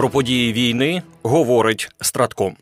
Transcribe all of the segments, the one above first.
Про події війни говорить Стратком.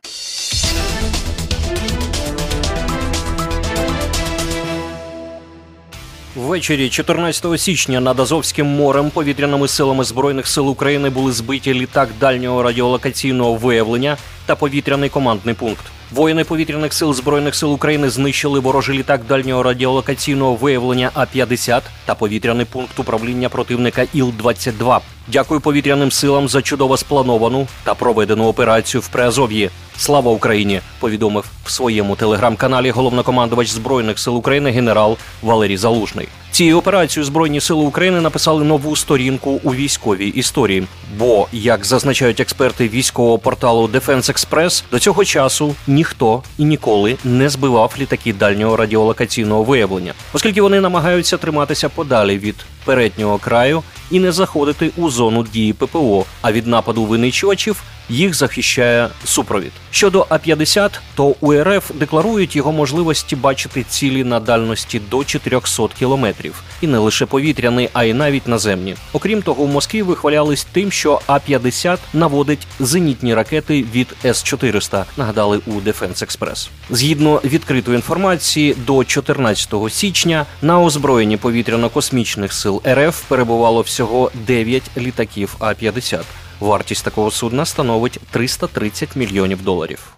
Ввечері 14 січня над Азовським морем повітряними силами збройних сил України були збиті літак дальнього радіолокаційного виявлення та повітряний командний пункт. Воїни повітряних сил збройних сил України знищили ворожий літак дальнього радіолокаційного виявлення А 50 та повітряний пункт управління противника Іл-22. Дякую повітряним силам за чудово сплановану та проведену операцію в Приазов'ї. Слава Україні! Повідомив в своєму телеграм-каналі головнокомандувач збройних сил України генерал Валерій Залужний. Цією операцією збройні сили України написали нову сторінку у військовій історії. Бо, як зазначають експерти військового порталу Defense Express, до цього часу ніхто і ніколи не збивав літаки дальнього радіолокаційного виявлення, оскільки вони намагаються триматися подалі від переднього краю і не заходити у зону дії ППО. А від нападу винищувачів їх захищає супровід. Щодо А 50 то у РФ декларують його можливості бачити цілі на дальності до 400 кілометрів, і не лише повітряний, а й навіть наземні. Окрім того, в Москві вихвалялись тим, що А 50 наводить зенітні ракети від С 400 Нагадали у Defense Express. Згідно відкритої інформації, до 14 січня на озброєнні повітряно-космічних сил РФ перебувало всього 9 літаків А 50 Вартість такого судна становить 330 мільйонів доларів.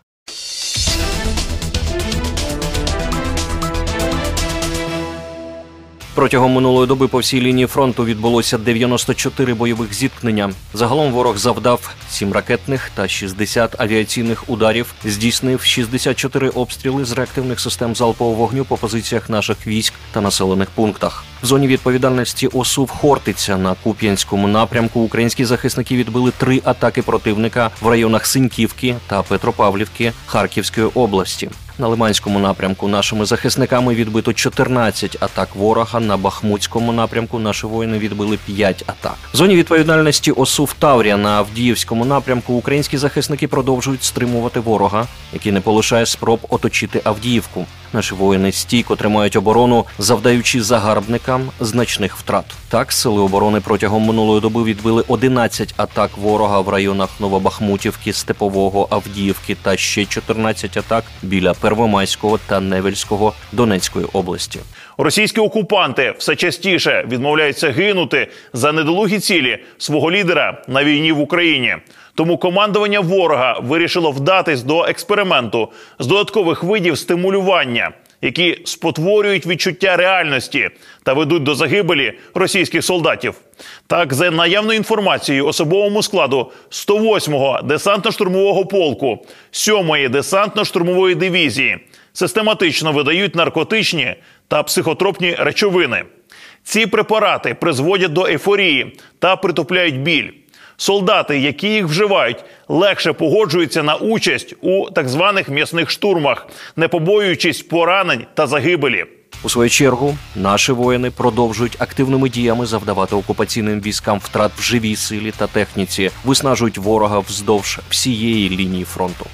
Протягом минулої доби по всій лінії фронту відбулося 94 бойових зіткнення. Загалом ворог завдав 7 ракетних та 60 авіаційних ударів, здійснив 64 обстріли з реактивних систем залпового вогню по позиціях наших військ та населених пунктах. В зоні відповідальності ОСУВ Хортиця на Куп'янському напрямку українські захисники відбили три атаки противника в районах Синьківки та Петропавлівки Харківської області. На Лиманському напрямку нашими захисниками відбито 14 атак ворога. На Бахмутському напрямку наші воїни відбили 5 атак. В зоні відповідальності ОСУВ Таврія на Авдіївському напрямку українські захисники продовжують стримувати ворога, який не полишає спроб оточити Авдіївку. Наші воїни стійко тримають оборону, завдаючи загарбникам значних втрат. Так, сили оборони протягом минулої доби відбили 11 атак ворога в районах Новобахмутівки, Степового, Авдіївки та ще 14 атак біля Первомайського та Невельського Донецької області. Російські окупанти все частіше відмовляються гинути за недолугі цілі свого лідера на війні в Україні. Тому командування ворога вирішило вдатись до експерименту з додаткових видів стимулювання, які спотворюють відчуття реальності та ведуть до загибелі російських солдатів. Так, за наявною інформацією особовому складу 108-го десантно-штурмового полку, 7-ї десантно-штурмової дивізії систематично видають наркотичні та психотропні речовини. Ці препарати призводять до ейфорії та притупляють біль. Солдати, які їх вживають, легше погоджуються на участь у так званих м'ясних штурмах, не побоюючись поранень та загибелі. У свою чергу наші воїни продовжують активними діями завдавати окупаційним військам втрат в живій силі та техніці, виснажують ворога вздовж всієї лінії фронту.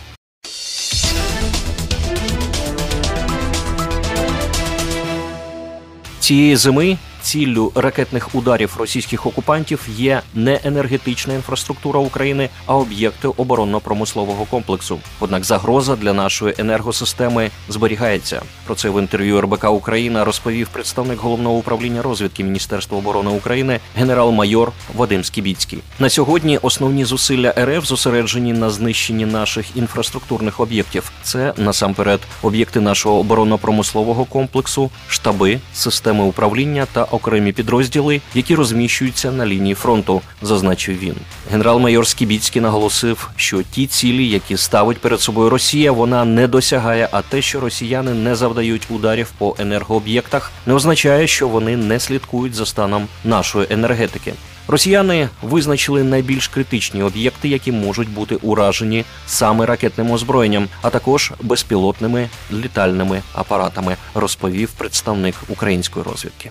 Цієї зими ціллю ракетних ударів російських окупантів є не енергетична інфраструктура України, а об'єкти оборонно-промислового комплексу. Однак загроза для нашої енергосистеми зберігається. Про це в інтерв'ю РБК Україна розповів представник головного управління розвідки Міністерства оборони України генерал-майор Вадим Скібіцький. На сьогодні основні зусилля РФ зосереджені на знищенні наших інфраструктурних об'єктів. Це насамперед об'єкти нашого оборонно-промислового комплексу, штаби, системи управління та окремі підрозділи, які розміщуються на лінії фронту, зазначив він. Генерал-майор Скібіцький наголосив, що ті цілі, які ставить перед собою Росія, вона не досягає. А те, що росіяни не завдають ударів по енергооб'єктах, не означає, що вони не слідкують за станом нашої енергетики. Росіяни визначили найбільш критичні об'єкти, які можуть бути уражені саме ракетним озброєнням, а також безпілотними літальними апаратами, розповів представник української розвідки.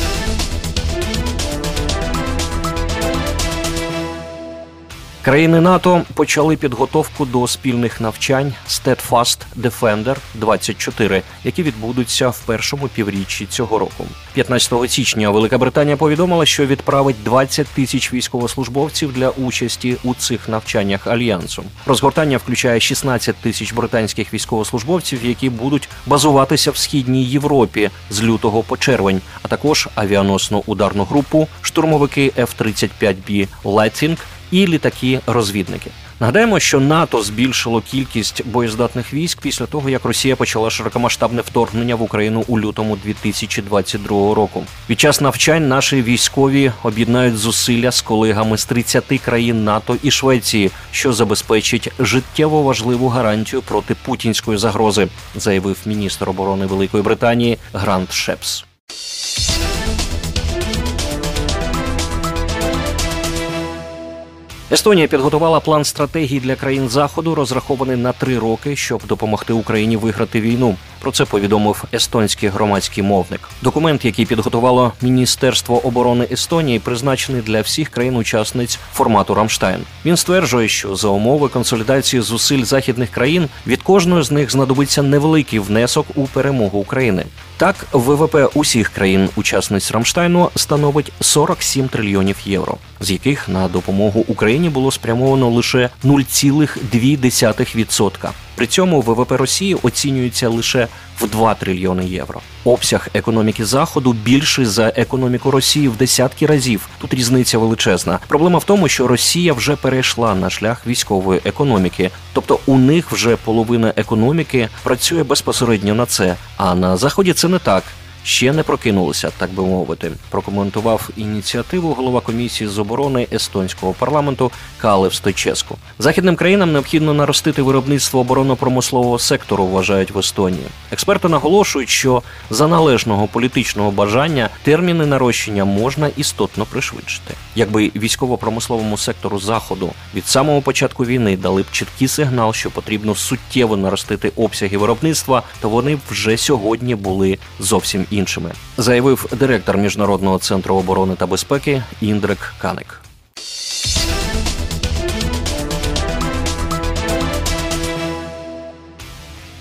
Країни НАТО почали підготовку до спільних навчань Steadfast Defender 24, які відбудуться в першому півріччі цього року. 15 січня Велика Британія повідомила, що відправить 20 тисяч військовослужбовців для участі у цих навчаннях альянсу. Розгортання включає 16 тисяч британських військовослужбовців, які будуть базуватися в східній Європі з лютого по червень, а також авіаносну ударну групу, штурмовики F-35B Lightning і літаки-розвідники. Нагадаємо, що НАТО збільшило кількість боєздатних військ після того, як Росія почала широкомасштабне вторгнення в Україну у лютому 2022 року. Під час навчань наші військові об'єднають зусилля з колегами з 30 країн НАТО і Швеції, що забезпечить життєво важливу гарантію проти путінської загрози, заявив міністр оборони Великої Британії Грант Шепс. Естонія підготувала план стратегії для країн заходу, розрахований на три роки, щоб допомогти Україні виграти війну. Про це повідомив естонський громадський мовник. Документ, який підготувало Міністерство оборони Естонії, призначений для всіх країн-учасниць формату Рамштайн. Він стверджує, що за умови консолідації зусиль західних країн від кожної з них знадобиться невеликий внесок у перемогу України. Так, ВВП усіх країн-учасниць Рамштайну становить 47 трильйонів євро, з яких на допомогу Україні було спрямовано лише 0,2%. При цьому ВВП Росії оцінюється лише в 2 трильйони євро. Обсяг економіки заходу більший за економіку Росії в десятки разів. Тут різниця величезна. Проблема в тому, що Росія вже перейшла на шлях військової економіки, тобто у них вже половина економіки працює безпосередньо на це. А на заході це не так ще не прокинулися, так би мовити. Прокоментував ініціативу голова комісії з оборони естонського парламенту Калев Стойческу. Західним країнам необхідно наростити виробництво оборонно-промислового сектору. Вважають в Естонії. Експерти наголошують, що за належного політичного бажання терміни нарощення можна істотно пришвидшити. Якби військово-промисловому сектору заходу від самого початку війни дали б чіткий сигнал, що потрібно суттєво наростити обсяги виробництва, то вони вже сьогодні були зовсім іншими, заявив директор міжнародного центру оборони та безпеки Індрик Каник.